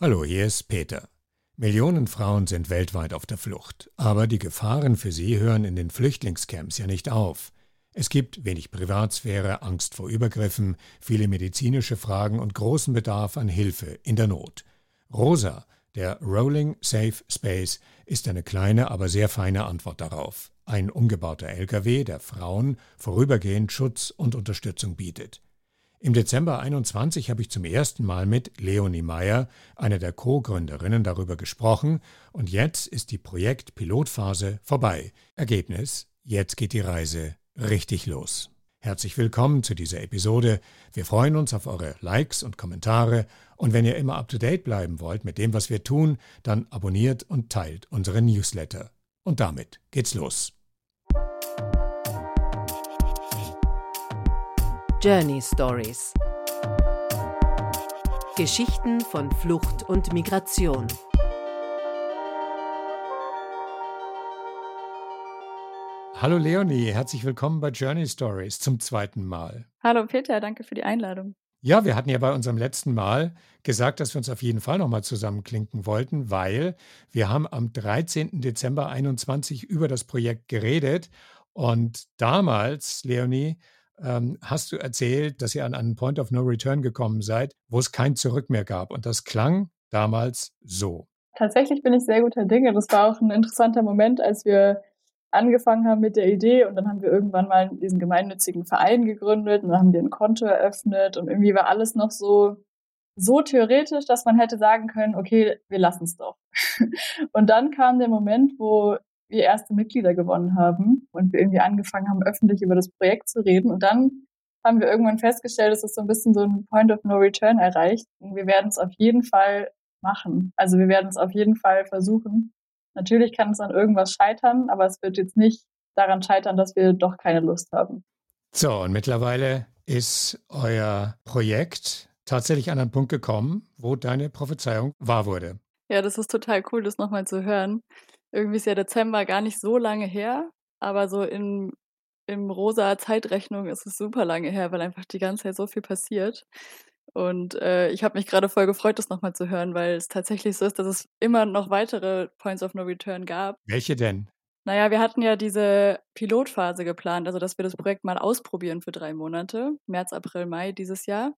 Hallo, hier ist Peter. Millionen Frauen sind weltweit auf der Flucht, aber die Gefahren für sie hören in den Flüchtlingscamps ja nicht auf. Es gibt wenig Privatsphäre, Angst vor Übergriffen, viele medizinische Fragen und großen Bedarf an Hilfe in der Not. Rosa, der Rolling Safe Space, ist eine kleine, aber sehr feine Antwort darauf. Ein umgebauter LKW, der Frauen vorübergehend Schutz und Unterstützung bietet. Im Dezember 21 habe ich zum ersten Mal mit Leonie Meyer, einer der Co-Gründerinnen, darüber gesprochen und jetzt ist die Projekt-Pilotphase vorbei. Ergebnis: Jetzt geht die Reise richtig los. Herzlich willkommen zu dieser Episode. Wir freuen uns auf eure Likes und Kommentare und wenn ihr immer up to date bleiben wollt mit dem, was wir tun, dann abonniert und teilt unsere Newsletter. Und damit geht's los. Journey Stories. Geschichten von Flucht und Migration. Hallo Leonie, herzlich willkommen bei Journey Stories zum zweiten Mal. Hallo Peter, danke für die Einladung. Ja, wir hatten ja bei unserem letzten Mal gesagt, dass wir uns auf jeden Fall nochmal zusammenklinken wollten, weil wir haben am 13. Dezember 21 über das Projekt geredet und damals, Leonie, ähm, hast du erzählt, dass ihr an einen Point of No Return gekommen seid, wo es kein Zurück mehr gab. Und das klang damals so. Tatsächlich bin ich sehr guter Dinge. Das war auch ein interessanter Moment, als wir angefangen haben mit der Idee und dann haben wir irgendwann mal diesen gemeinnützigen Verein gegründet und dann haben wir ein Konto eröffnet und irgendwie war alles noch so so theoretisch, dass man hätte sagen können, okay, wir lassen es doch. und dann kam der Moment, wo wir erste Mitglieder gewonnen haben und wir irgendwie angefangen haben, öffentlich über das Projekt zu reden. Und dann haben wir irgendwann festgestellt, dass es so ein bisschen so ein Point of No Return erreicht. Und wir werden es auf jeden Fall machen. Also wir werden es auf jeden Fall versuchen. Natürlich kann es an irgendwas scheitern, aber es wird jetzt nicht daran scheitern, dass wir doch keine Lust haben. So, und mittlerweile ist euer Projekt tatsächlich an einen Punkt gekommen, wo deine Prophezeiung wahr wurde. Ja, das ist total cool, das nochmal zu hören irgendwie ist ja Dezember gar nicht so lange her, aber so in, im rosa Zeitrechnung ist es super lange her, weil einfach die ganze Zeit so viel passiert. Und äh, ich habe mich gerade voll gefreut, das nochmal zu hören, weil es tatsächlich so ist, dass es immer noch weitere Points of No Return gab. Welche denn? Naja, wir hatten ja diese Pilotphase geplant, also dass wir das Projekt mal ausprobieren für drei Monate, März, April, Mai dieses Jahr.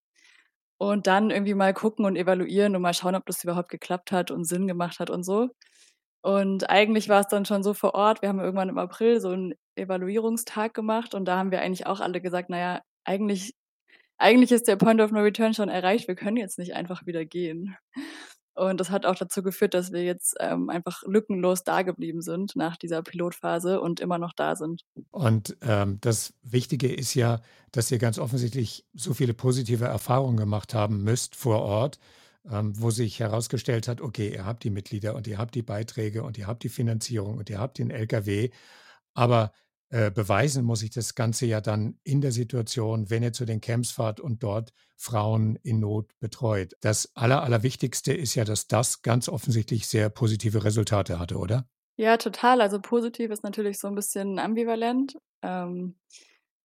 Und dann irgendwie mal gucken und evaluieren und mal schauen, ob das überhaupt geklappt hat und Sinn gemacht hat und so. Und eigentlich war es dann schon so vor Ort. Wir haben irgendwann im April so einen Evaluierungstag gemacht und da haben wir eigentlich auch alle gesagt, naja, eigentlich, eigentlich ist der Point of No Return schon erreicht. Wir können jetzt nicht einfach wieder gehen. Und das hat auch dazu geführt, dass wir jetzt ähm, einfach lückenlos da geblieben sind nach dieser Pilotphase und immer noch da sind. Und ähm, das Wichtige ist ja, dass ihr ganz offensichtlich so viele positive Erfahrungen gemacht haben müsst vor Ort, wo sich herausgestellt hat, okay, ihr habt die Mitglieder und ihr habt die Beiträge und ihr habt die Finanzierung und ihr habt den LKW, aber äh, beweisen muss ich das Ganze ja dann in der Situation, wenn ihr zu den Camps fahrt und dort Frauen in Not betreut. Das Aller, Allerwichtigste ist ja, dass das ganz offensichtlich sehr positive Resultate hatte, oder? Ja, total. Also positiv ist natürlich so ein bisschen ambivalent. Ähm,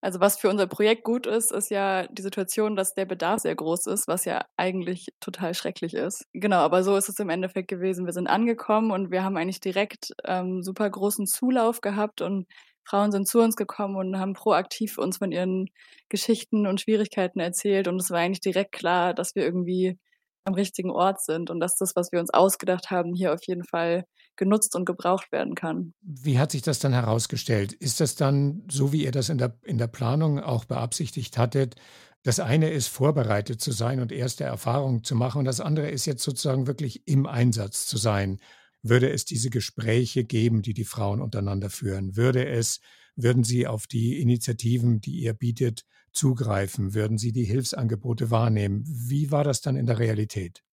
also was für unser Projekt gut ist, ist ja die Situation, dass der Bedarf sehr groß ist, was ja eigentlich total schrecklich ist. Genau, aber so ist es im Endeffekt gewesen. Wir sind angekommen und wir haben eigentlich direkt ähm, super großen Zulauf gehabt und Frauen sind zu uns gekommen und haben proaktiv uns von ihren Geschichten und Schwierigkeiten erzählt und es war eigentlich direkt klar, dass wir irgendwie am richtigen Ort sind und dass das, was wir uns ausgedacht haben, hier auf jeden Fall genutzt und gebraucht werden kann. Wie hat sich das dann herausgestellt? Ist das dann so, wie ihr das in der, in der Planung auch beabsichtigt hattet? Das eine ist, vorbereitet zu sein und erste Erfahrungen zu machen und das andere ist jetzt sozusagen wirklich im Einsatz zu sein. Würde es diese Gespräche geben, die die Frauen untereinander führen? Würde es, würden sie auf die Initiativen, die ihr bietet, zugreifen? Würden sie die Hilfsangebote wahrnehmen? Wie war das dann in der Realität?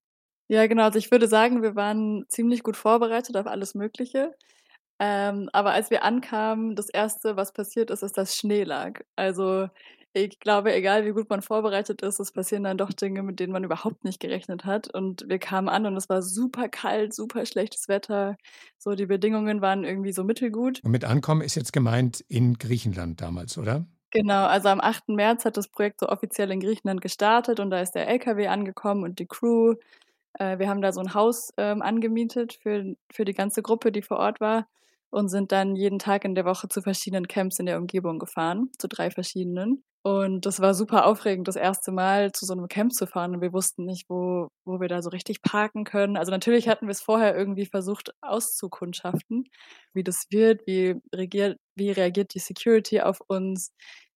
Ja, genau. Also ich würde sagen, wir waren ziemlich gut vorbereitet auf alles Mögliche. Ähm, aber als wir ankamen, das Erste, was passiert ist, ist, dass Schnee lag. Also ich glaube, egal wie gut man vorbereitet ist, es passieren dann doch Dinge, mit denen man überhaupt nicht gerechnet hat. Und wir kamen an und es war super kalt, super schlechtes Wetter. So, die Bedingungen waren irgendwie so mittelgut. Und mit Ankommen ist jetzt gemeint in Griechenland damals, oder? Genau, also am 8. März hat das Projekt so offiziell in Griechenland gestartet und da ist der LKW angekommen und die Crew Äh, wir haben da so ein Haus ähm, angemietet für, für die ganze Gruppe, die vor Ort war und sind dann jeden Tag in der Woche zu verschiedenen Camps in der Umgebung gefahren, zu drei verschiedenen. Und das war super aufregend, das erste Mal zu so einem Camp zu fahren. Und wir wussten nicht, wo, wo wir da so richtig parken können. Also natürlich hatten wir es vorher irgendwie versucht auszukundschaften, wie das wird, wie reagiert, wie reagiert die Security auf uns,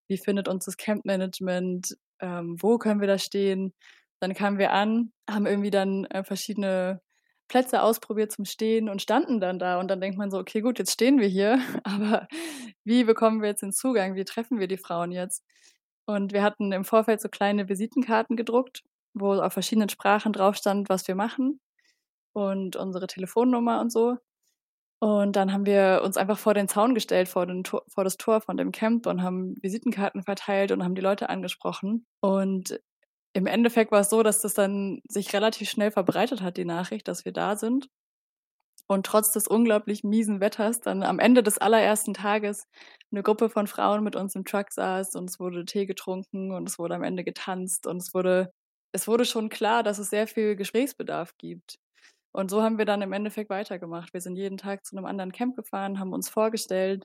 wie findet uns das Campmanagement, ähm, wo können wir da stehen. Dann kamen wir an, haben irgendwie dann äh, verschiedene Plätze ausprobiert zum Stehen und standen dann da. Und dann denkt man so, okay, gut, jetzt stehen wir hier, aber wie bekommen wir jetzt den Zugang? Wie treffen wir die Frauen jetzt? Und wir hatten im Vorfeld so kleine Visitenkarten gedruckt, wo auf verschiedenen Sprachen drauf stand, was wir machen und unsere Telefonnummer und so. Und dann haben wir uns einfach vor den Zaun gestellt, vor, den Tor, vor das Tor von dem Camp und haben Visitenkarten verteilt und haben die Leute angesprochen. Und im Endeffekt war es so, dass das dann sich relativ schnell verbreitet hat, die Nachricht, dass wir da sind. Und trotz des unglaublich miesen Wetters dann am Ende des allerersten Tages eine Gruppe von Frauen mit uns im Truck saß und es wurde Tee getrunken und es wurde am Ende getanzt und es wurde, es wurde schon klar, dass es sehr viel Gesprächsbedarf gibt. Und so haben wir dann im Endeffekt weitergemacht. Wir sind jeden Tag zu einem anderen Camp gefahren, haben uns vorgestellt.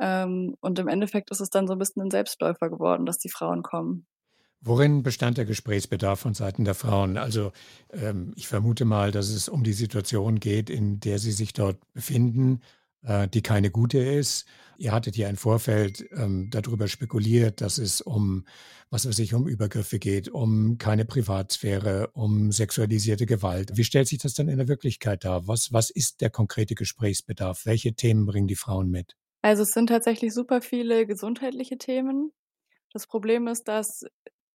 Ähm, und im Endeffekt ist es dann so ein bisschen ein Selbstläufer geworden, dass die Frauen kommen. Worin bestand der Gesprächsbedarf von Seiten der Frauen? Also ähm, ich vermute mal, dass es um die Situation geht, in der sie sich dort befinden, äh, die keine gute ist. Ihr hattet ja im Vorfeld ähm, darüber spekuliert, dass es um, was weiß ich, um Übergriffe geht, um keine Privatsphäre, um sexualisierte Gewalt. Wie stellt sich das dann in der Wirklichkeit dar? Was, was ist der konkrete Gesprächsbedarf? Welche Themen bringen die Frauen mit? Also es sind tatsächlich super viele gesundheitliche Themen. Das Problem ist, dass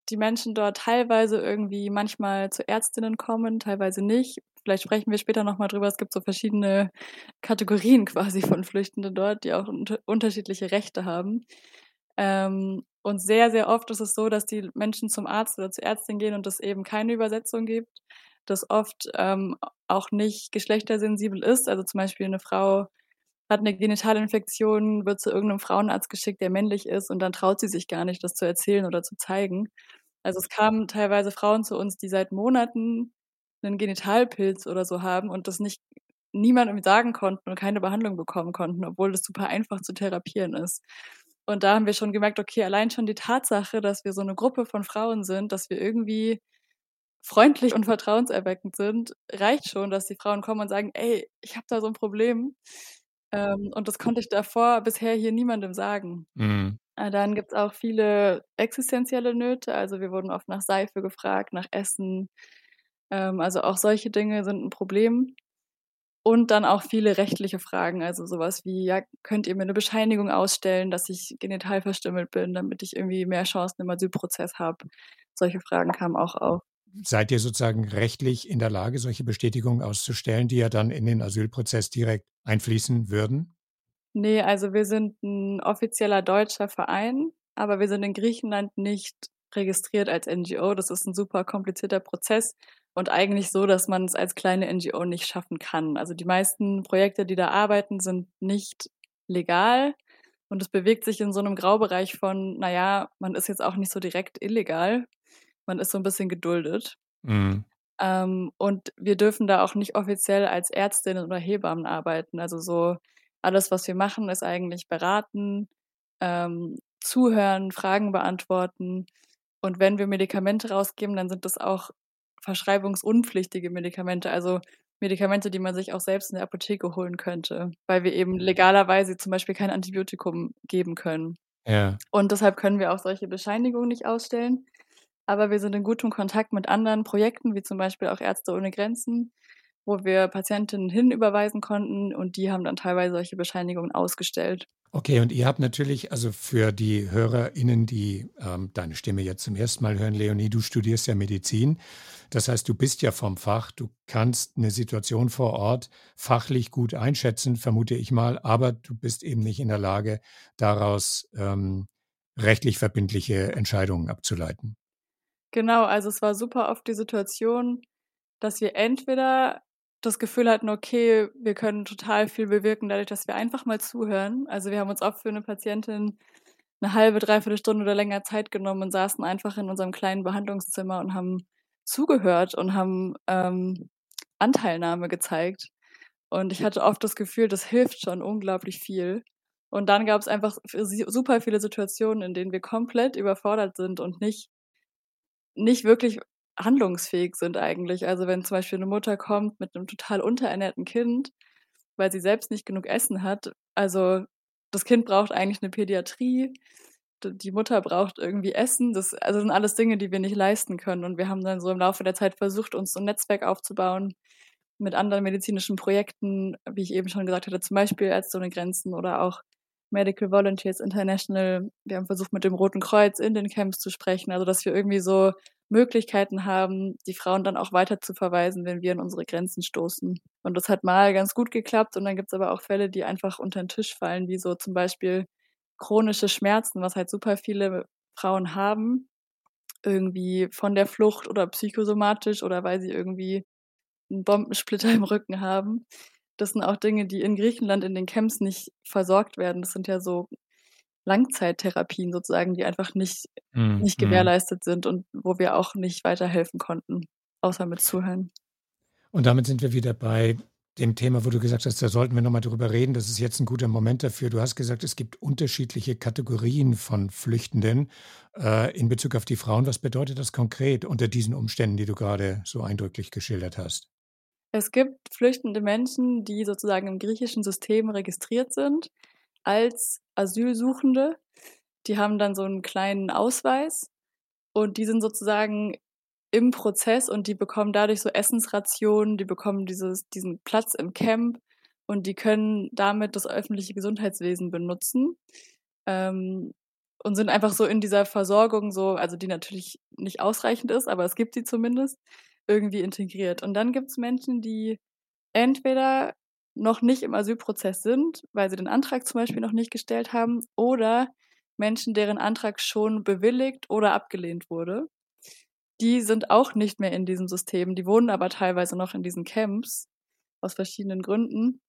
die Menschen dort teilweise irgendwie manchmal zu Ärztinnen kommen, teilweise nicht. Vielleicht sprechen wir später nochmal drüber. Es gibt so verschiedene Kategorien quasi von Flüchtenden dort, die auch unter unterschiedliche Rechte haben. Ähm, und sehr, sehr oft ist es so, dass die Menschen zum Arzt oder zur Ärztin gehen und es eben keine Übersetzung gibt, dass oft ähm, auch nicht geschlechtersensibel ist. Also zum Beispiel eine Frau hat eine Genitalinfektion, wird zu irgendeinem Frauenarzt geschickt, der männlich ist, und dann traut sie sich gar nicht, das zu erzählen oder zu zeigen. Also es kamen teilweise Frauen zu uns, die seit Monaten einen Genitalpilz oder so haben und das nicht niemandem sagen konnten und keine Behandlung bekommen konnten, obwohl das super einfach zu therapieren ist. Und da haben wir schon gemerkt, okay, allein schon die Tatsache, dass wir so eine Gruppe von Frauen sind, dass wir irgendwie freundlich und vertrauenserweckend sind, reicht schon, dass die Frauen kommen und sagen, ey, ich habe da so ein Problem. Ähm, und das konnte ich davor bisher hier niemandem sagen. Mhm. Äh, dann gibt es auch viele existenzielle Nöte. Also wir wurden oft nach Seife gefragt, nach Essen. Ähm, also auch solche Dinge sind ein Problem. Und dann auch viele rechtliche Fragen, also sowas wie, ja, könnt ihr mir eine Bescheinigung ausstellen, dass ich genital verstümmelt bin, damit ich irgendwie mehr Chancen im Asylprozess habe. Solche Fragen kamen auch auf. Seid ihr sozusagen rechtlich in der Lage, solche Bestätigungen auszustellen, die ja dann in den Asylprozess direkt einfließen würden? Nee, also wir sind ein offizieller deutscher Verein, aber wir sind in Griechenland nicht registriert als NGO. Das ist ein super komplizierter Prozess und eigentlich so, dass man es als kleine NGO nicht schaffen kann. Also die meisten Projekte, die da arbeiten, sind nicht legal und es bewegt sich in so einem Graubereich von, naja, man ist jetzt auch nicht so direkt illegal, man ist so ein bisschen geduldet. Mhm. Ähm, und wir dürfen da auch nicht offiziell als Ärztinnen oder Hebammen arbeiten. Also so alles, was wir machen, ist eigentlich beraten, ähm, zuhören, Fragen beantworten. Und wenn wir Medikamente rausgeben, dann sind das auch verschreibungsunpflichtige Medikamente, also Medikamente, die man sich auch selbst in der Apotheke holen könnte, weil wir eben legalerweise zum Beispiel kein Antibiotikum geben können. Ja. Und deshalb können wir auch solche Bescheinigungen nicht ausstellen. Aber wir sind in gutem Kontakt mit anderen Projekten, wie zum Beispiel auch Ärzte ohne Grenzen, wo wir Patientinnen hinüberweisen konnten und die haben dann teilweise solche Bescheinigungen ausgestellt. Okay, und ihr habt natürlich, also für die HörerInnen, die ähm, deine Stimme jetzt zum ersten Mal hören, Leonie, du studierst ja Medizin. Das heißt, du bist ja vom Fach, du kannst eine Situation vor Ort fachlich gut einschätzen, vermute ich mal, aber du bist eben nicht in der Lage, daraus ähm, rechtlich verbindliche Entscheidungen abzuleiten. Genau, also es war super oft die Situation, dass wir entweder das Gefühl hatten, okay, wir können total viel bewirken, dadurch, dass wir einfach mal zuhören. Also wir haben uns oft für eine Patientin eine halbe, dreiviertel Stunde oder länger Zeit genommen und saßen einfach in unserem kleinen Behandlungszimmer und haben zugehört und haben ähm, Anteilnahme gezeigt. Und ich hatte oft das Gefühl, das hilft schon unglaublich viel. Und dann gab es einfach super viele Situationen, in denen wir komplett überfordert sind und nicht, nicht wirklich handlungsfähig sind eigentlich. Also wenn zum Beispiel eine Mutter kommt mit einem total unterernährten Kind, weil sie selbst nicht genug Essen hat. Also das Kind braucht eigentlich eine Pädiatrie, die Mutter braucht irgendwie Essen. Das also sind alles Dinge, die wir nicht leisten können. Und wir haben dann so im Laufe der Zeit versucht, uns so ein Netzwerk aufzubauen mit anderen medizinischen Projekten, wie ich eben schon gesagt hatte, zum Beispiel Ärzte ohne Grenzen oder auch Medical Volunteers International. Wir haben versucht, mit dem Roten Kreuz in den Camps zu sprechen, also dass wir irgendwie so Möglichkeiten haben, die Frauen dann auch weiter zu verweisen, wenn wir an unsere Grenzen stoßen. Und das hat mal ganz gut geklappt und dann gibt es aber auch Fälle, die einfach unter den Tisch fallen, wie so zum Beispiel chronische Schmerzen, was halt super viele Frauen haben, irgendwie von der Flucht oder psychosomatisch oder weil sie irgendwie einen Bombensplitter im Rücken haben. Das sind auch Dinge, die in Griechenland in den Camps nicht versorgt werden. Das sind ja so Langzeittherapien sozusagen, die einfach nicht, mm, nicht gewährleistet sind und wo wir auch nicht weiterhelfen konnten, außer mit Zuhören. Und damit sind wir wieder bei dem Thema, wo du gesagt hast, da sollten wir nochmal drüber reden. Das ist jetzt ein guter Moment dafür. Du hast gesagt, es gibt unterschiedliche Kategorien von Flüchtenden äh, in Bezug auf die Frauen. Was bedeutet das konkret unter diesen Umständen, die du gerade so eindrücklich geschildert hast? Es gibt flüchtende Menschen, die sozusagen im griechischen System registriert sind als Asylsuchende. Die haben dann so einen kleinen Ausweis und die sind sozusagen im Prozess und die bekommen dadurch so Essensrationen, die bekommen dieses, diesen Platz im Camp und die können damit das öffentliche Gesundheitswesen benutzen ähm, und sind einfach so in dieser Versorgung so, also die natürlich nicht ausreichend ist, aber es gibt sie zumindest, irgendwie integriert. Und dann gibt es Menschen, die entweder noch nicht im Asylprozess sind, weil sie den Antrag zum Beispiel noch nicht gestellt haben, oder Menschen, deren Antrag schon bewilligt oder abgelehnt wurde die sind auch nicht mehr in diesem System. Die wohnen aber teilweise noch in diesen Camps aus verschiedenen Gründen.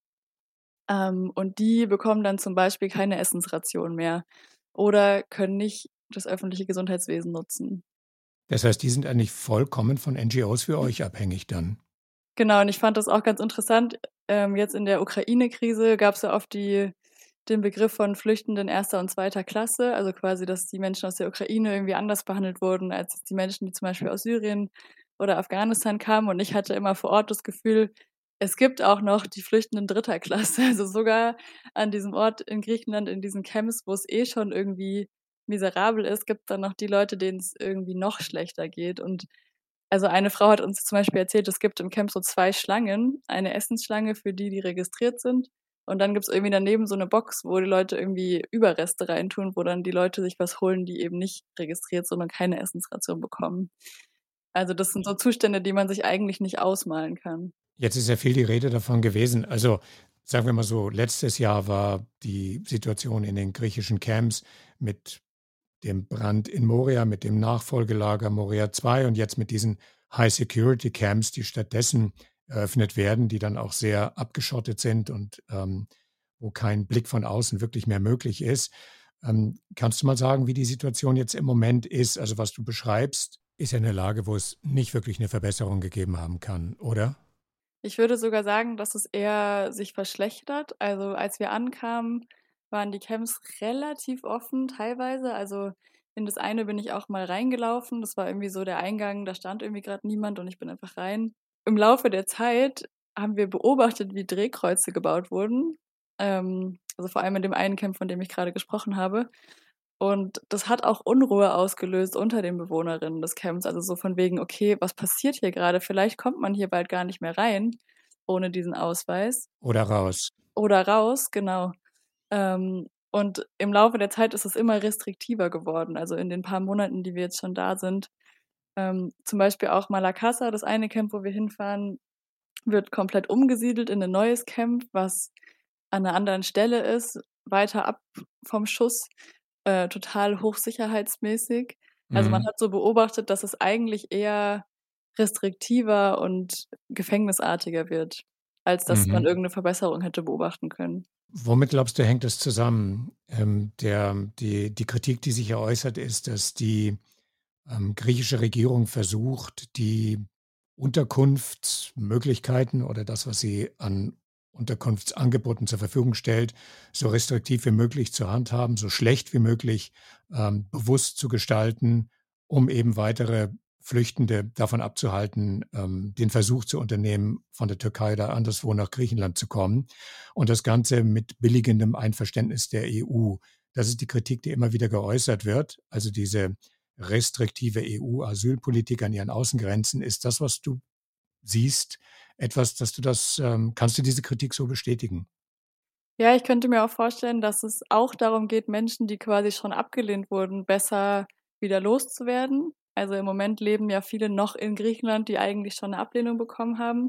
Ähm, und die bekommen dann zum Beispiel keine Essensration mehr oder können nicht das öffentliche Gesundheitswesen nutzen. Das heißt, die sind eigentlich vollkommen von NGOs für euch abhängig dann. Genau, und ich fand das auch ganz interessant. Ähm, jetzt in der Ukraine-Krise gab es ja oft die den Begriff von Flüchtenden erster und zweiter Klasse, also quasi, dass die Menschen aus der Ukraine irgendwie anders behandelt wurden als die Menschen, die zum Beispiel aus Syrien oder Afghanistan kamen. Und ich hatte immer vor Ort das Gefühl, es gibt auch noch die Flüchtenden dritter Klasse. Also sogar an diesem Ort in Griechenland, in diesen Camps, wo es eh schon irgendwie miserabel ist, gibt dann noch die Leute, denen es irgendwie noch schlechter geht. Und also eine Frau hat uns zum Beispiel erzählt, es gibt im Camp so zwei Schlangen. Eine Essensschlange für die, die registriert sind und dann gibt es irgendwie daneben so eine Box, wo die Leute irgendwie Überreste reintun, wo dann die Leute sich was holen, die eben nicht registriert, sondern keine Essensration bekommen. Also das sind so Zustände, die man sich eigentlich nicht ausmalen kann. Jetzt ist ja viel die Rede davon gewesen. Also sagen wir mal so, letztes Jahr war die Situation in den griechischen Camps mit dem Brand in Moria, mit dem Nachfolgelager Moria 2 und jetzt mit diesen High-Security-Camps, die stattdessen eröffnet werden, die dann auch sehr abgeschottet sind und ähm, wo kein Blick von außen wirklich mehr möglich ist. Ähm, kannst du mal sagen, wie die Situation jetzt im Moment ist? Also was du beschreibst, ist ja eine Lage, wo es nicht wirklich eine Verbesserung gegeben haben kann, oder? Ich würde sogar sagen, dass es eher sich verschlechtert. Also als wir ankamen, waren die Camps relativ offen teilweise. Also in das eine bin ich auch mal reingelaufen. Das war irgendwie so der Eingang, da stand irgendwie gerade niemand und ich bin einfach rein im Laufe der Zeit haben wir beobachtet, wie Drehkreuze gebaut wurden. Ähm, also vor allem in dem einen Camp, von dem ich gerade gesprochen habe. Und das hat auch Unruhe ausgelöst unter den Bewohnerinnen des Camps. Also so von wegen, okay, was passiert hier gerade? Vielleicht kommt man hier bald gar nicht mehr rein ohne diesen Ausweis. Oder raus. Oder raus, genau. Ähm, und im Laufe der Zeit ist es immer restriktiver geworden. Also in den paar Monaten, die wir jetzt schon da sind, ähm, zum Beispiel auch Malakassa, das eine Camp, wo wir hinfahren, wird komplett umgesiedelt in ein neues Camp, was an einer anderen Stelle ist, weiter ab vom Schuss, äh, total hochsicherheitsmäßig. Also mhm. man hat so beobachtet, dass es eigentlich eher restriktiver und gefängnisartiger wird, als dass mhm. man irgendeine Verbesserung hätte beobachten können. Womit glaubst du, hängt das zusammen? Ähm, der, die, die Kritik, die sich ja äußert, ist, dass die ähm, griechische Regierung versucht, die Unterkunftsmöglichkeiten oder das, was sie an Unterkunftsangeboten zur Verfügung stellt, so restriktiv wie möglich zu handhaben, so schlecht wie möglich ähm, bewusst zu gestalten, um eben weitere Flüchtende davon abzuhalten, ähm, den Versuch zu unternehmen, von der Türkei oder anderswo nach Griechenland zu kommen. Und das Ganze mit billigendem Einverständnis der EU. Das ist die Kritik, die immer wieder geäußert wird. Also diese restriktive EU-Asylpolitik an ihren Außengrenzen. Ist das, was du siehst, etwas, dass du das, ähm, kannst du diese Kritik so bestätigen? Ja, ich könnte mir auch vorstellen, dass es auch darum geht, Menschen, die quasi schon abgelehnt wurden, besser wieder loszuwerden. Also im Moment leben ja viele noch in Griechenland, die eigentlich schon eine Ablehnung bekommen haben.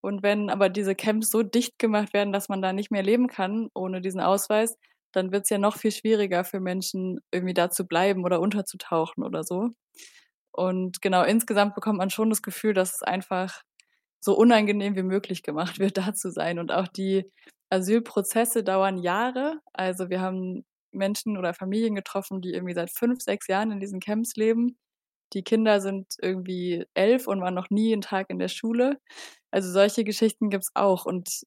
Und wenn aber diese Camps so dicht gemacht werden, dass man da nicht mehr leben kann ohne diesen Ausweis, dann wird es ja noch viel schwieriger für Menschen, irgendwie da zu bleiben oder unterzutauchen oder so. Und genau, insgesamt bekommt man schon das Gefühl, dass es einfach so unangenehm wie möglich gemacht wird, da zu sein. Und auch die Asylprozesse dauern Jahre. Also wir haben Menschen oder Familien getroffen, die irgendwie seit fünf, sechs Jahren in diesen Camps leben. Die Kinder sind irgendwie elf und waren noch nie einen Tag in der Schule. Also solche Geschichten gibt's auch. Und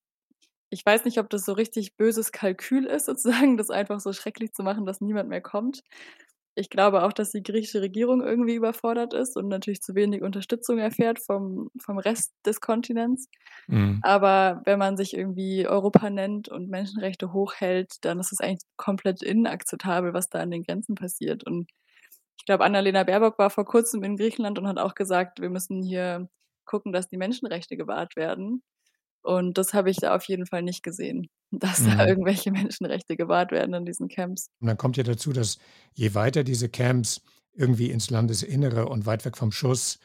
ich weiß nicht, ob das so richtig böses Kalkül ist, sozusagen, das einfach so schrecklich zu machen, dass niemand mehr kommt. Ich glaube auch, dass die griechische Regierung irgendwie überfordert ist und natürlich zu wenig Unterstützung erfährt vom, vom Rest des Kontinents. Mhm. Aber wenn man sich irgendwie Europa nennt und Menschenrechte hochhält, dann ist es eigentlich komplett inakzeptabel, was da an den Grenzen passiert. Und ich glaube, Annalena Baerbock war vor kurzem in Griechenland und hat auch gesagt, wir müssen hier gucken, dass die Menschenrechte gewahrt werden. Und das habe ich da auf jeden Fall nicht gesehen, dass mhm. da irgendwelche Menschenrechte gewahrt werden in diesen Camps. Und dann kommt ja dazu, dass je weiter diese Camps irgendwie ins Landesinnere und weit weg vom Schuss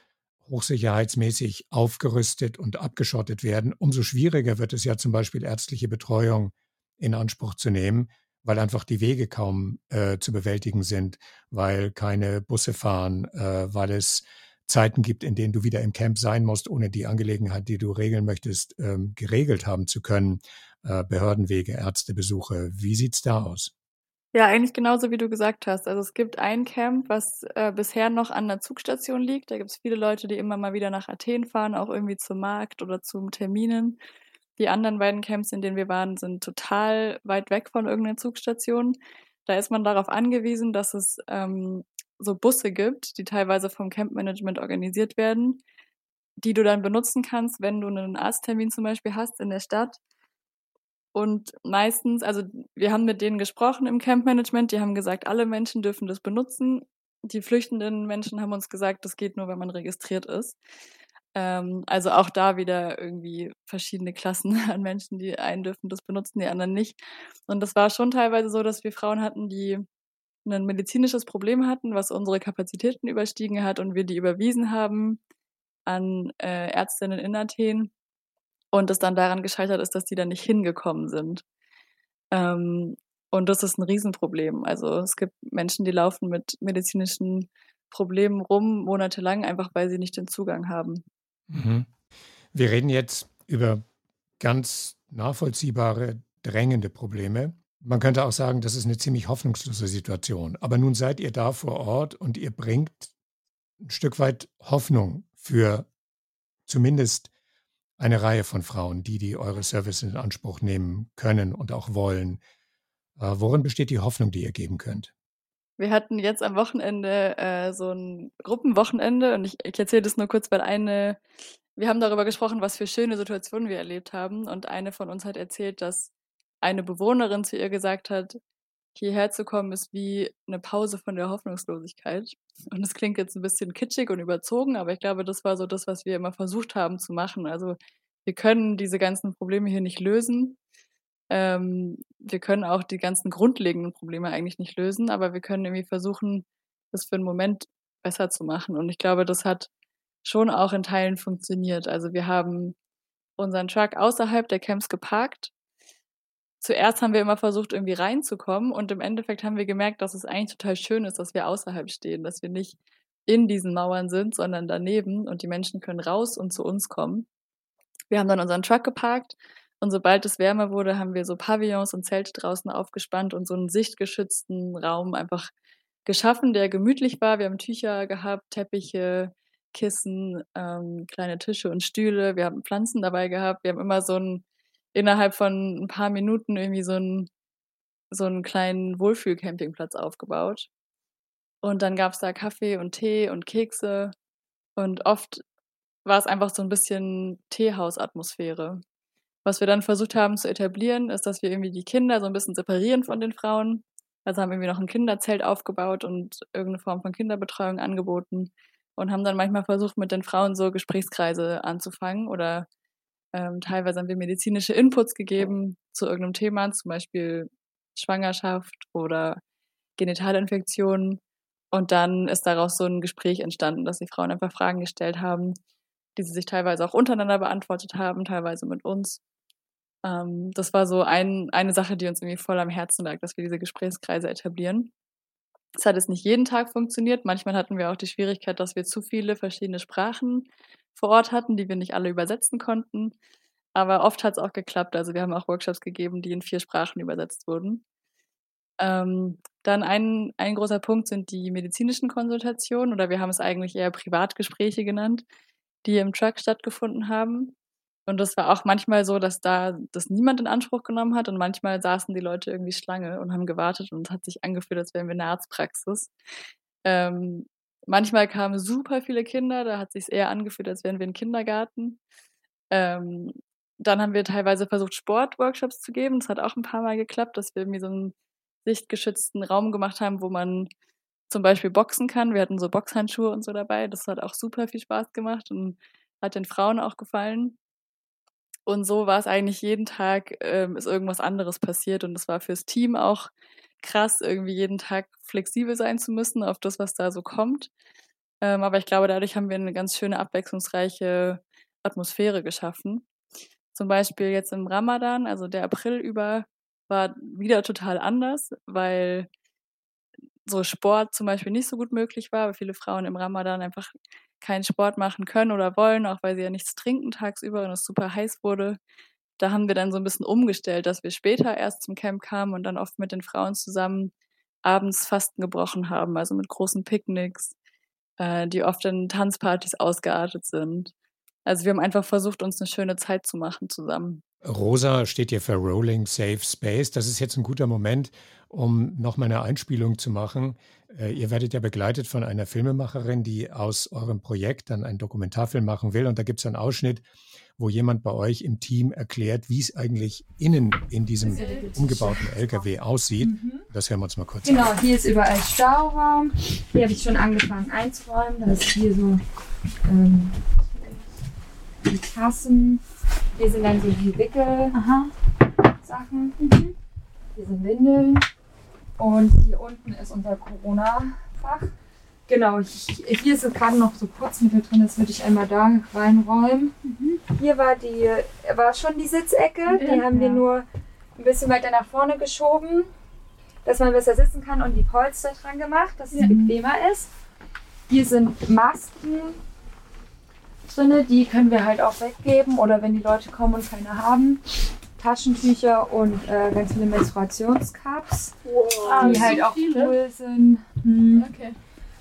hochsicherheitsmäßig aufgerüstet und abgeschottet werden, umso schwieriger wird es ja zum Beispiel ärztliche Betreuung in Anspruch zu nehmen, weil einfach die Wege kaum äh, zu bewältigen sind, weil keine Busse fahren, äh, weil es Zeiten gibt, in denen du wieder im Camp sein musst, ohne die Angelegenheit, die du regeln möchtest, ähm, geregelt haben zu können. Äh, Behördenwege, Ärztebesuche. Wie sieht's da aus? Ja, eigentlich genauso wie du gesagt hast. Also es gibt ein Camp, was äh, bisher noch an der Zugstation liegt. Da gibt es viele Leute, die immer mal wieder nach Athen fahren, auch irgendwie zum Markt oder zum Terminen. Die anderen beiden Camps, in denen wir waren, sind total weit weg von irgendeiner Zugstation. Da ist man darauf angewiesen, dass es ähm, so Busse gibt, die teilweise vom Campmanagement organisiert werden, die du dann benutzen kannst, wenn du einen Arzttermin zum Beispiel hast in der Stadt. Und meistens, also wir haben mit denen gesprochen im Campmanagement, die haben gesagt, alle Menschen dürfen das benutzen. Die flüchtenden Menschen haben uns gesagt, das geht nur, wenn man registriert ist. Ähm, also auch da wieder irgendwie verschiedene Klassen an Menschen, die einen dürfen das benutzen, die anderen nicht. Und das war schon teilweise so, dass wir Frauen hatten, die ein medizinisches Problem hatten, was unsere Kapazitäten überstiegen hat und wir die überwiesen haben an äh, Ärztinnen in Athen und es dann daran gescheitert ist, dass die da nicht hingekommen sind. Ähm, und das ist ein Riesenproblem. Also es gibt Menschen, die laufen mit medizinischen Problemen rum, monatelang, einfach weil sie nicht den Zugang haben. Mhm. Wir reden jetzt über ganz nachvollziehbare, drängende Probleme. Man könnte auch sagen, das ist eine ziemlich hoffnungslose Situation. Aber nun seid ihr da vor Ort und ihr bringt ein Stück weit Hoffnung für zumindest eine Reihe von Frauen, die, die eure Services in Anspruch nehmen können und auch wollen. Äh, worin besteht die Hoffnung, die ihr geben könnt? Wir hatten jetzt am Wochenende äh, so ein Gruppenwochenende und ich, ich erzähle das nur kurz, weil eine, wir haben darüber gesprochen, was für schöne Situationen wir erlebt haben und eine von uns hat erzählt, dass eine Bewohnerin zu ihr gesagt hat, hierher zu kommen ist wie eine Pause von der Hoffnungslosigkeit. Und das klingt jetzt ein bisschen kitschig und überzogen, aber ich glaube, das war so das, was wir immer versucht haben zu machen. Also wir können diese ganzen Probleme hier nicht lösen. Ähm, wir können auch die ganzen grundlegenden Probleme eigentlich nicht lösen, aber wir können irgendwie versuchen, das für einen Moment besser zu machen. Und ich glaube, das hat schon auch in Teilen funktioniert. Also wir haben unseren Truck außerhalb der Camps geparkt zuerst haben wir immer versucht, irgendwie reinzukommen und im Endeffekt haben wir gemerkt, dass es eigentlich total schön ist, dass wir außerhalb stehen, dass wir nicht in diesen Mauern sind, sondern daneben und die Menschen können raus und zu uns kommen. Wir haben dann unseren Truck geparkt und sobald es wärmer wurde, haben wir so Pavillons und Zelte draußen aufgespannt und so einen sichtgeschützten Raum einfach geschaffen, der gemütlich war. Wir haben Tücher gehabt, Teppiche, Kissen, ähm, kleine Tische und Stühle. Wir haben Pflanzen dabei gehabt. Wir haben immer so ein, innerhalb von ein paar Minuten irgendwie so ein so einen kleinen Wohlfühl-Campingplatz aufgebaut. Und dann gab es da Kaffee und Tee und Kekse. Und oft war es einfach so ein bisschen Teehausatmosphäre. Was wir dann versucht haben zu etablieren, ist, dass wir irgendwie die Kinder so ein bisschen separieren von den Frauen. Also haben irgendwie noch ein Kinderzelt aufgebaut und irgendeine Form von Kinderbetreuung angeboten und haben dann manchmal versucht, mit den Frauen so Gesprächskreise anzufangen oder ähm, teilweise haben wir medizinische Inputs gegeben zu irgendeinem Thema, zum Beispiel Schwangerschaft oder Genitalinfektionen. Und dann ist daraus so ein Gespräch entstanden, dass die Frauen einfach Fragen gestellt haben, die sie sich teilweise auch untereinander beantwortet haben, teilweise mit uns. Ähm, das war so ein, eine Sache, die uns irgendwie voll am Herzen lag, dass wir diese Gesprächskreise etablieren. Es hat jetzt nicht jeden Tag funktioniert. Manchmal hatten wir auch die Schwierigkeit, dass wir zu viele verschiedene Sprachen vor Ort hatten, die wir nicht alle übersetzen konnten. Aber oft hat es auch geklappt. Also wir haben auch Workshops gegeben, die in vier Sprachen übersetzt wurden. Ähm, dann ein, ein großer Punkt sind die medizinischen Konsultationen oder wir haben es eigentlich eher Privatgespräche genannt, die im Truck stattgefunden haben. Und das war auch manchmal so, dass da das niemand in Anspruch genommen hat und manchmal saßen die Leute irgendwie Schlange und haben gewartet und es hat sich angefühlt, als wären wir in der Arztpraxis. Ähm, manchmal kamen super viele Kinder, da hat sich eher angefühlt, als wären wir im Kindergarten. Ähm, dann haben wir teilweise versucht, Sportworkshops zu geben. Das hat auch ein paar Mal geklappt, dass wir irgendwie so einen sichtgeschützten Raum gemacht haben, wo man zum Beispiel boxen kann. Wir hatten so Boxhandschuhe und so dabei. Das hat auch super viel Spaß gemacht und hat den Frauen auch gefallen. Und so war es eigentlich jeden Tag, ähm, ist irgendwas anderes passiert. Und es war fürs Team auch krass, irgendwie jeden Tag flexibel sein zu müssen auf das, was da so kommt. Ähm, aber ich glaube, dadurch haben wir eine ganz schöne, abwechslungsreiche Atmosphäre geschaffen. Zum Beispiel jetzt im Ramadan, also der April über, war wieder total anders, weil so Sport zum Beispiel nicht so gut möglich war, weil viele Frauen im Ramadan einfach keinen Sport machen können oder wollen, auch weil sie ja nichts trinken tagsüber und es super heiß wurde. Da haben wir dann so ein bisschen umgestellt, dass wir später erst zum Camp kamen und dann oft mit den Frauen zusammen abends Fasten gebrochen haben, also mit großen Picknicks, äh, die oft in Tanzpartys ausgeartet sind. Also wir haben einfach versucht, uns eine schöne Zeit zu machen zusammen. Rosa steht hier für Rolling Safe Space. Das ist jetzt ein guter Moment, um nochmal eine Einspielung zu machen. Äh, ihr werdet ja begleitet von einer Filmemacherin, die aus eurem Projekt dann einen Dokumentarfilm machen will. Und da gibt es einen Ausschnitt, wo jemand bei euch im Team erklärt, wie es eigentlich innen in diesem umgebauten LKW aussieht. Mhm. Das hören wir uns mal kurz genau, an. Genau, hier ist überall Stauraum. Hier habe ich schon angefangen einzuräumen. Da ist hier so ähm, die Tassen. Hier sind dann so die Wickel-Sachen. Mhm. Hier sind Windeln. Und hier unten ist unser Corona-Fach. Genau, hier ist gerade noch so Putzmittel drin, das würde ich einmal da reinräumen. Mhm. Hier war die, war schon die Sitzecke, ja, die haben ja. wir nur ein bisschen weiter nach vorne geschoben, dass man besser sitzen kann und die Polster dran gemacht, dass es bequemer ist. Hier sind Masken, drin. Die können wir halt auch weggeben oder wenn die Leute kommen und keine haben. Taschentücher und äh, ganz viele Menstruationscups, wow. die ah, halt auch viele? cool sind. Hm. Okay.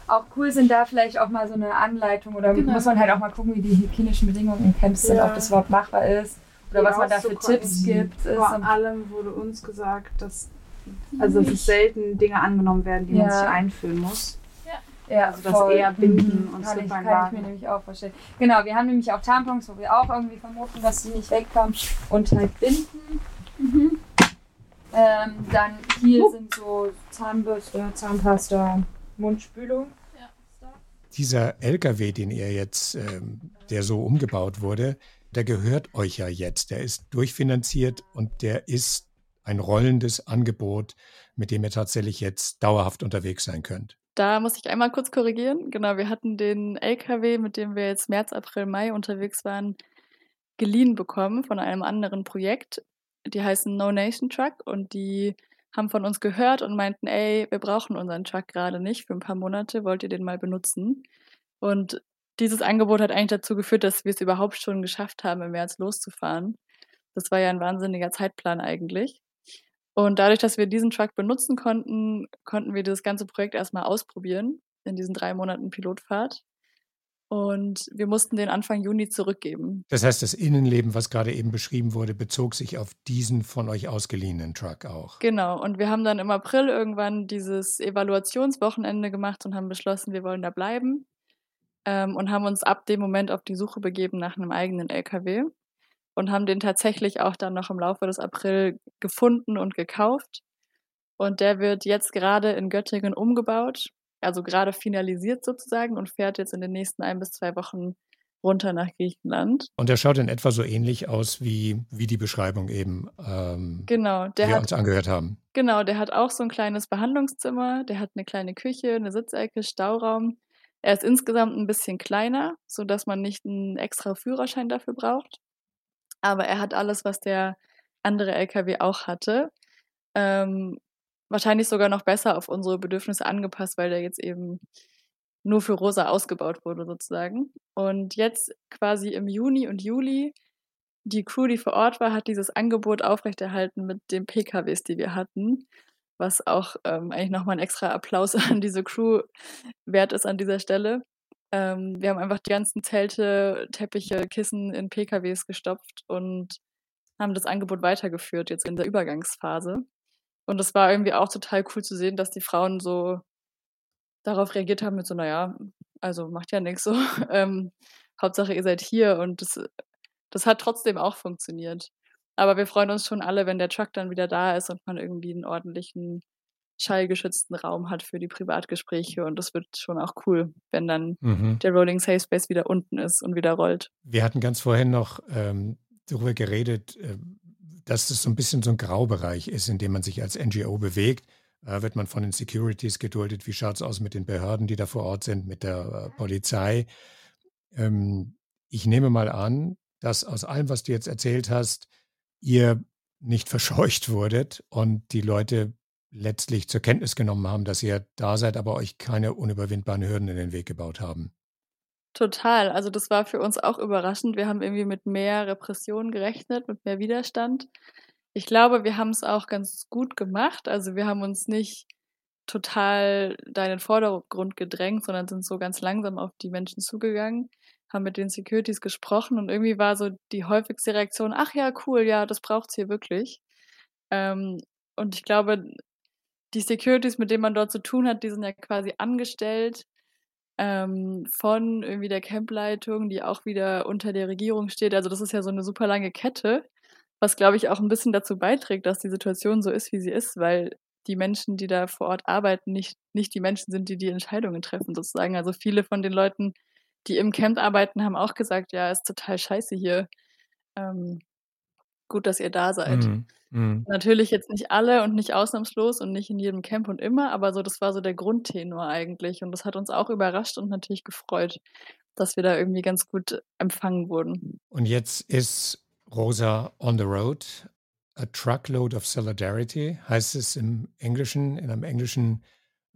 Auch cool sind da vielleicht auch mal so eine Anleitung oder genau. muss man halt auch mal gucken, wie die hygienischen Bedingungen in Camps ja. sind, ob das überhaupt machbar ist oder ja, was man da für Tipps gibt. Vor allem wurde uns gesagt, dass also dass selten Dinge angenommen werden, die ja. man sich einfühlen muss. Ja, also das voll. eher binden mhm. und kann ich, kann ich mir nämlich auch vorstellen. Genau, wir haben nämlich auch Tampons, wo wir auch irgendwie vermuten, dass sie nicht wegkommen und halt binden. Mhm. Ähm, dann hier uh. sind so Zahnbürste, Zahnpasta, Mundspülung. Dieser LKW, den ihr jetzt, ähm, der so umgebaut wurde, der gehört euch ja jetzt. Der ist durchfinanziert und der ist ein rollendes Angebot, mit dem ihr tatsächlich jetzt dauerhaft unterwegs sein könnt. Da muss ich einmal kurz korrigieren. Genau, wir hatten den LKW, mit dem wir jetzt März, April, Mai unterwegs waren, geliehen bekommen von einem anderen Projekt. Die heißen No Nation Truck und die haben von uns gehört und meinten, ey, wir brauchen unseren Truck gerade nicht für ein paar Monate, wollt ihr den mal benutzen? Und dieses Angebot hat eigentlich dazu geführt, dass wir es überhaupt schon geschafft haben, im März loszufahren. Das war ja ein wahnsinniger Zeitplan eigentlich. Und dadurch, dass wir diesen Truck benutzen konnten, konnten wir das ganze Projekt erstmal ausprobieren in diesen drei Monaten Pilotfahrt. Und wir mussten den Anfang Juni zurückgeben. Das heißt, das Innenleben, was gerade eben beschrieben wurde, bezog sich auf diesen von euch ausgeliehenen Truck auch. Genau. Und wir haben dann im April irgendwann dieses Evaluationswochenende gemacht und haben beschlossen, wir wollen da bleiben. Ähm, und haben uns ab dem Moment auf die Suche begeben nach einem eigenen LKW. Und haben den tatsächlich auch dann noch im Laufe des April gefunden und gekauft. Und der wird jetzt gerade in Göttingen umgebaut also gerade finalisiert sozusagen und fährt jetzt in den nächsten ein bis zwei Wochen runter nach Griechenland. Und der schaut in etwa so ähnlich aus wie, wie die Beschreibung eben, ähm, genau, der die wir hat, uns angehört haben. Genau, der hat auch so ein kleines Behandlungszimmer, der hat eine kleine Küche, eine Sitzecke, Stauraum. Er ist insgesamt ein bisschen kleiner, sodass man nicht einen extra Führerschein dafür braucht. Aber er hat alles, was der andere LKW auch hatte. Ähm, wahrscheinlich sogar noch besser auf unsere Bedürfnisse angepasst, weil der jetzt eben nur für Rosa ausgebaut wurde sozusagen. Und jetzt quasi im Juni und Juli, die Crew, die vor Ort war, hat dieses Angebot aufrechterhalten mit den PKWs, die wir hatten, was auch ähm, eigentlich nochmal ein extra Applaus an diese Crew wert ist an dieser Stelle. Ähm, wir haben einfach die ganzen Zelte, Teppiche, Kissen in PKWs gestopft und haben das Angebot weitergeführt jetzt in der Übergangsphase. Und das war irgendwie auch total cool zu sehen, dass die Frauen so darauf reagiert haben mit so, naja, also macht ja nichts so. Ähm, Hauptsache ihr seid hier und das, das hat trotzdem auch funktioniert. Aber wir freuen uns schon alle, wenn der Truck dann wieder da ist und man irgendwie einen ordentlichen schallgeschützten Raum hat für die Privatgespräche und das wird schon auch cool, wenn dann mhm. der Rolling Safe Space wieder unten ist und wieder rollt. Wir hatten ganz vorhin noch ähm, darüber geredet, äh, dass es so ein bisschen so ein Graubereich ist, in dem man sich als NGO bewegt. Äh, wird man von den Securities geduldet? Wie schaut es aus mit den Behörden, die da vor Ort sind, mit der äh, Polizei? Ähm, ich nehme mal an, dass aus allem, was du jetzt erzählt hast, ihr nicht verscheucht wurdet und die Leute letztlich zur Kenntnis genommen haben, dass ihr da seid, aber euch keine unüberwindbaren Hürden in den Weg gebaut haben. Total. Also das war für uns auch überraschend. Wir haben irgendwie mit mehr Repression gerechnet, mit mehr Widerstand. Ich glaube, wir haben es auch ganz gut gemacht. Also wir haben uns nicht total da in den Vordergrund gedrängt, sondern sind so ganz langsam auf die Menschen zugegangen, haben mit den Securities gesprochen und irgendwie war so die häufigste Reaktion, ach ja, cool, ja, das braucht's hier wirklich. Ähm, und ich glaube, die Securities, mit denen man dort zu tun hat, die sind ja quasi angestellt ähm, von irgendwie der Campleitung, die auch wieder unter der Regierung steht. Also das ist ja so eine super lange Kette, was glaube ich auch ein bisschen dazu beiträgt, dass die Situation so ist, wie sie ist, weil die Menschen, die da vor Ort arbeiten, nicht, nicht die Menschen sind, die die Entscheidungen treffen sozusagen. Also viele von den Leuten, die im Camp arbeiten, haben auch gesagt, ja, ist total scheiße hier. Ähm, gut, dass ihr da seid. Mhm. Mhm. Natürlich jetzt nicht alle und nicht ausnahmslos und nicht in jedem Camp und immer, aber so, das war so der Grundtenor eigentlich. Und das hat uns auch überrascht und natürlich gefreut, dass wir da irgendwie ganz gut empfangen wurden. Und jetzt ist Rosa on the road. A truckload of solidarity heißt es im Englischen, in einem englischen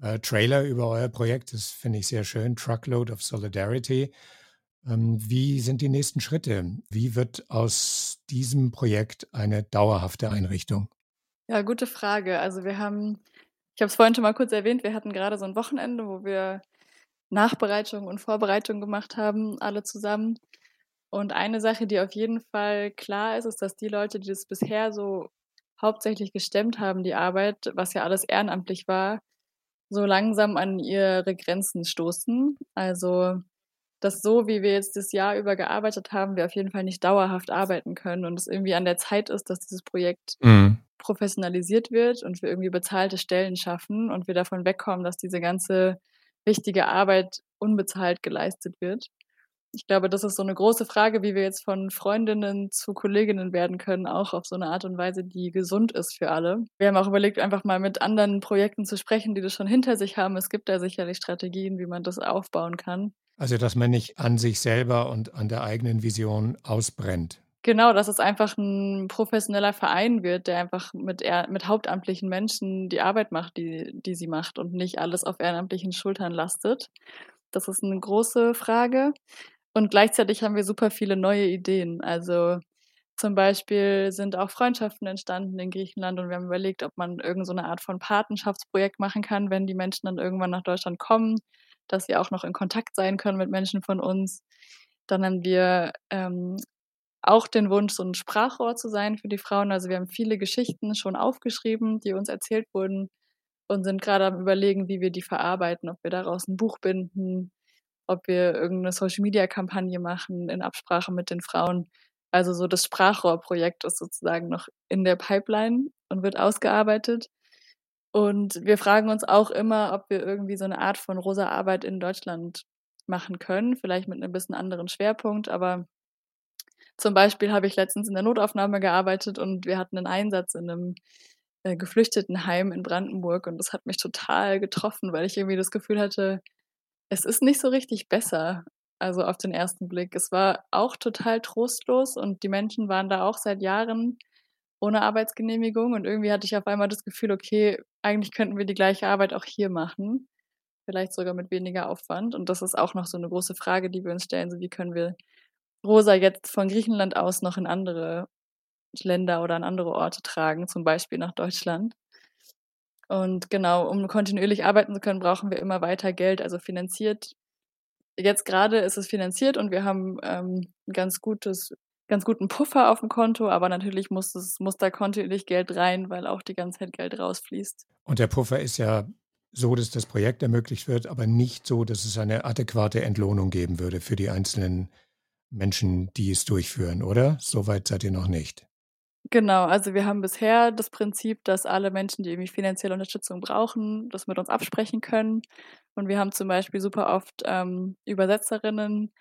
äh, Trailer über euer Projekt. Das finde ich sehr schön. Truckload of solidarity. Ähm, wie sind die nächsten Schritte? Wie wird aus diesem Projekt eine dauerhafte Einrichtung? Ja, gute Frage. Also wir haben, ich habe es vorhin schon mal kurz erwähnt, wir hatten gerade so ein Wochenende, wo wir Nachbereitung und Vorbereitung gemacht haben, alle zusammen. Und eine Sache, die auf jeden Fall klar ist, ist, dass die Leute, die das bisher so hauptsächlich gestemmt haben, die Arbeit, was ja alles ehrenamtlich war, so langsam an ihre Grenzen stoßen. Also dass so, wie wir jetzt das Jahr über gearbeitet haben, wir auf jeden Fall nicht dauerhaft arbeiten können und es irgendwie an der Zeit ist, dass dieses Projekt mhm. professionalisiert wird und wir irgendwie bezahlte Stellen schaffen und wir davon wegkommen, dass diese ganze wichtige Arbeit unbezahlt geleistet wird. Ich glaube, das ist so eine große Frage, wie wir jetzt von Freundinnen zu Kolleginnen werden können, auch auf so eine Art und Weise, die gesund ist für alle. Wir haben auch überlegt, einfach mal mit anderen Projekten zu sprechen, die das schon hinter sich haben. Es gibt da sicherlich Strategien, wie man das aufbauen kann. Also, dass man nicht an sich selber und an der eigenen Vision ausbrennt. Genau, dass es einfach ein professioneller Verein wird, der einfach mit, mit hauptamtlichen Menschen die Arbeit macht, die, die sie macht und nicht alles auf ehrenamtlichen Schultern lastet. Das ist eine große Frage. Und gleichzeitig haben wir super viele neue Ideen. Also zum Beispiel sind auch Freundschaften entstanden in Griechenland und wir haben überlegt, ob man irgend so eine Art von Patenschaftsprojekt machen kann, wenn die Menschen dann irgendwann nach Deutschland kommen, dass sie auch noch in Kontakt sein können mit Menschen von uns. Dann haben wir ähm, auch den Wunsch, so ein Sprachrohr zu sein für die Frauen. Also wir haben viele Geschichten schon aufgeschrieben, die uns erzählt wurden und sind gerade am Überlegen, wie wir die verarbeiten, ob wir daraus ein Buch binden, ob wir irgendeine Social-Media-Kampagne machen in Absprache mit den Frauen. Also so das Sprachrohrprojekt ist sozusagen noch in der Pipeline und wird ausgearbeitet. Und wir fragen uns auch immer, ob wir irgendwie so eine Art von rosa Arbeit in Deutschland machen können, vielleicht mit einem bisschen anderen Schwerpunkt, aber zum Beispiel habe ich letztens in der Notaufnahme gearbeitet und wir hatten einen Einsatz in einem äh, Geflüchtetenheim in Brandenburg und das hat mich total getroffen, weil ich irgendwie das Gefühl hatte, es ist nicht so richtig besser. Also auf den ersten Blick. Es war auch total trostlos und die Menschen waren da auch seit Jahren ohne Arbeitsgenehmigung und irgendwie hatte ich auf einmal das Gefühl, okay, eigentlich könnten wir die gleiche Arbeit auch hier machen. Vielleicht sogar mit weniger Aufwand. Und das ist auch noch so eine große Frage, die wir uns stellen. So, wie können wir Rosa jetzt von Griechenland aus noch in andere Länder oder an andere Orte tragen, zum Beispiel nach Deutschland. Und genau, um kontinuierlich arbeiten zu können, brauchen wir immer weiter Geld, also finanziert. Jetzt gerade ist es finanziert und wir haben ähm, ein ganz gutes, ganz guten Puffer auf dem Konto, aber natürlich muss es, muss da kontinuierlich Geld rein, weil auch die ganze Zeit Geld rausfließt. Und der Puffer ist ja so, dass das Projekt ermöglicht wird, aber nicht so, dass es eine adäquate Entlohnung geben würde für die einzelnen Menschen, die es durchführen, oder? Soweit seid ihr noch nicht. Genau, also wir haben bisher das Prinzip, dass alle Menschen, die irgendwie finanzielle Unterstützung brauchen, das mit uns absprechen können. Und wir haben zum Beispiel super oft ähm, Übersetzerinnen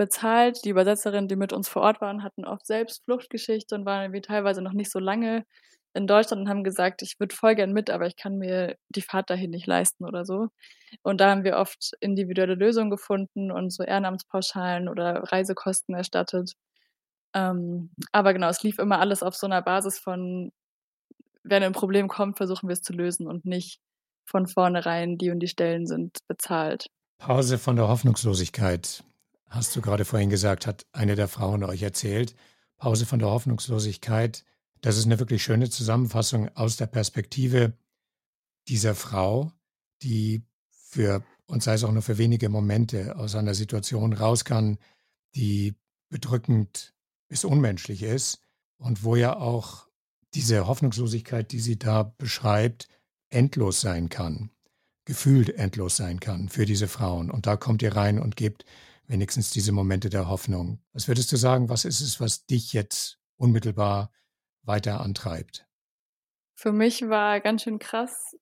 bezahlt. Die Übersetzerinnen, die mit uns vor Ort waren, hatten oft selbst Fluchtgeschichte und waren irgendwie teilweise noch nicht so lange in Deutschland und haben gesagt, ich würde voll gern mit, aber ich kann mir die Fahrt dahin nicht leisten oder so. Und da haben wir oft individuelle Lösungen gefunden und so Ehrenamtspauschalen oder Reisekosten erstattet. Ähm, aber genau, es lief immer alles auf so einer Basis von, wenn ein Problem kommt, versuchen wir es zu lösen und nicht von vornherein, die und die Stellen sind bezahlt. Pause von der Hoffnungslosigkeit, hast du gerade vorhin gesagt, hat eine der Frauen euch erzählt. Pause von der Hoffnungslosigkeit das ist eine wirklich schöne Zusammenfassung aus der Perspektive dieser Frau, die für, und sei es auch nur für wenige Momente, aus einer Situation raus kann, die bedrückend bis unmenschlich ist und wo ja auch diese Hoffnungslosigkeit, die sie da beschreibt, endlos sein kann, gefühlt endlos sein kann für diese Frauen. Und da kommt ihr rein und gebt wenigstens diese Momente der Hoffnung. Was würdest du sagen, was ist es, was dich jetzt unmittelbar weiter antreibt? Für mich war ganz schön krass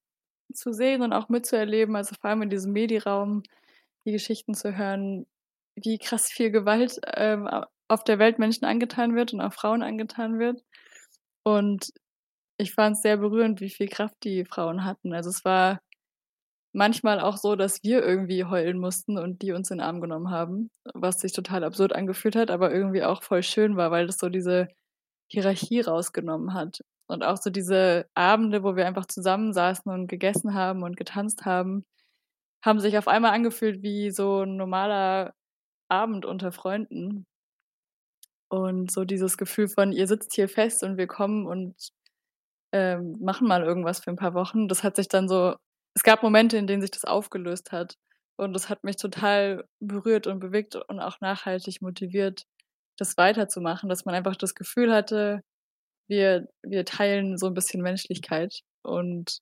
zu sehen und auch mitzuerleben, also vor allem in diesem Mediraum, die Geschichten zu hören, wie krass viel Gewalt ähm, auf der Welt Menschen angetan wird und auch Frauen angetan wird. Und ich fand es sehr berührend, wie viel Kraft die Frauen hatten. Also es war manchmal auch so, dass wir irgendwie heulen mussten und die uns in den Arm genommen haben, was sich total absurd angefühlt hat, aber irgendwie auch voll schön war, weil das so diese Hierarchie rausgenommen hat. Und auch so diese Abende, wo wir einfach zusammensaßen und gegessen haben und getanzt haben, haben sich auf einmal angefühlt wie so ein normaler Abend unter Freunden. Und so dieses Gefühl von, ihr sitzt hier fest und wir kommen und ähm, machen mal irgendwas für ein paar Wochen. Das hat sich dann so, es gab Momente, in denen sich das aufgelöst hat. Und das hat mich total berührt und bewegt und auch nachhaltig motiviert, das weiterzumachen, dass man einfach das Gefühl hatte, wir, wir teilen so ein bisschen Menschlichkeit und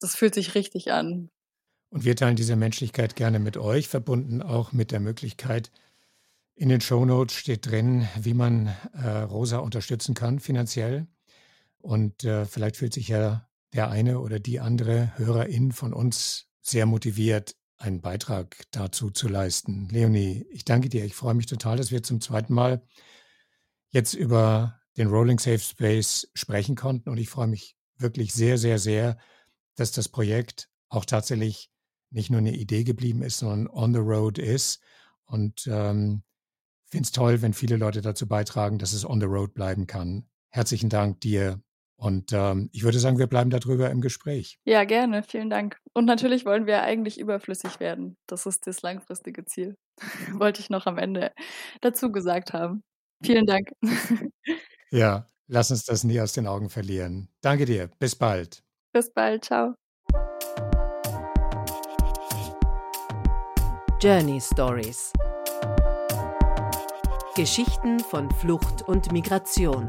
das fühlt sich richtig an. Und wir teilen diese Menschlichkeit gerne mit euch, verbunden auch mit der Möglichkeit, in den Shownotes steht drin, wie man äh, Rosa unterstützen kann finanziell. Und äh, vielleicht fühlt sich ja der eine oder die andere Hörerin von uns sehr motiviert, einen Beitrag dazu zu leisten. Leonie, ich danke dir. Ich freue mich total, dass wir zum zweiten Mal jetzt über den Rolling Safe Space sprechen konnten. Und ich freue mich wirklich sehr, sehr, sehr, dass das Projekt auch tatsächlich nicht nur eine Idee geblieben ist, sondern on the road ist. Und ähm, finde es toll, wenn viele Leute dazu beitragen, dass es on the road bleiben kann. Herzlichen Dank dir und ähm, ich würde sagen, wir bleiben darüber im Gespräch. Ja, gerne. Vielen Dank. Und natürlich wollen wir eigentlich überflüssig werden. Das ist das langfristige Ziel. Wollte ich noch am Ende dazu gesagt haben. Vielen Dank. ja, lass uns das nie aus den Augen verlieren. Danke dir. Bis bald. Bis bald. Ciao. Journey Stories. Geschichten von Flucht und Migration.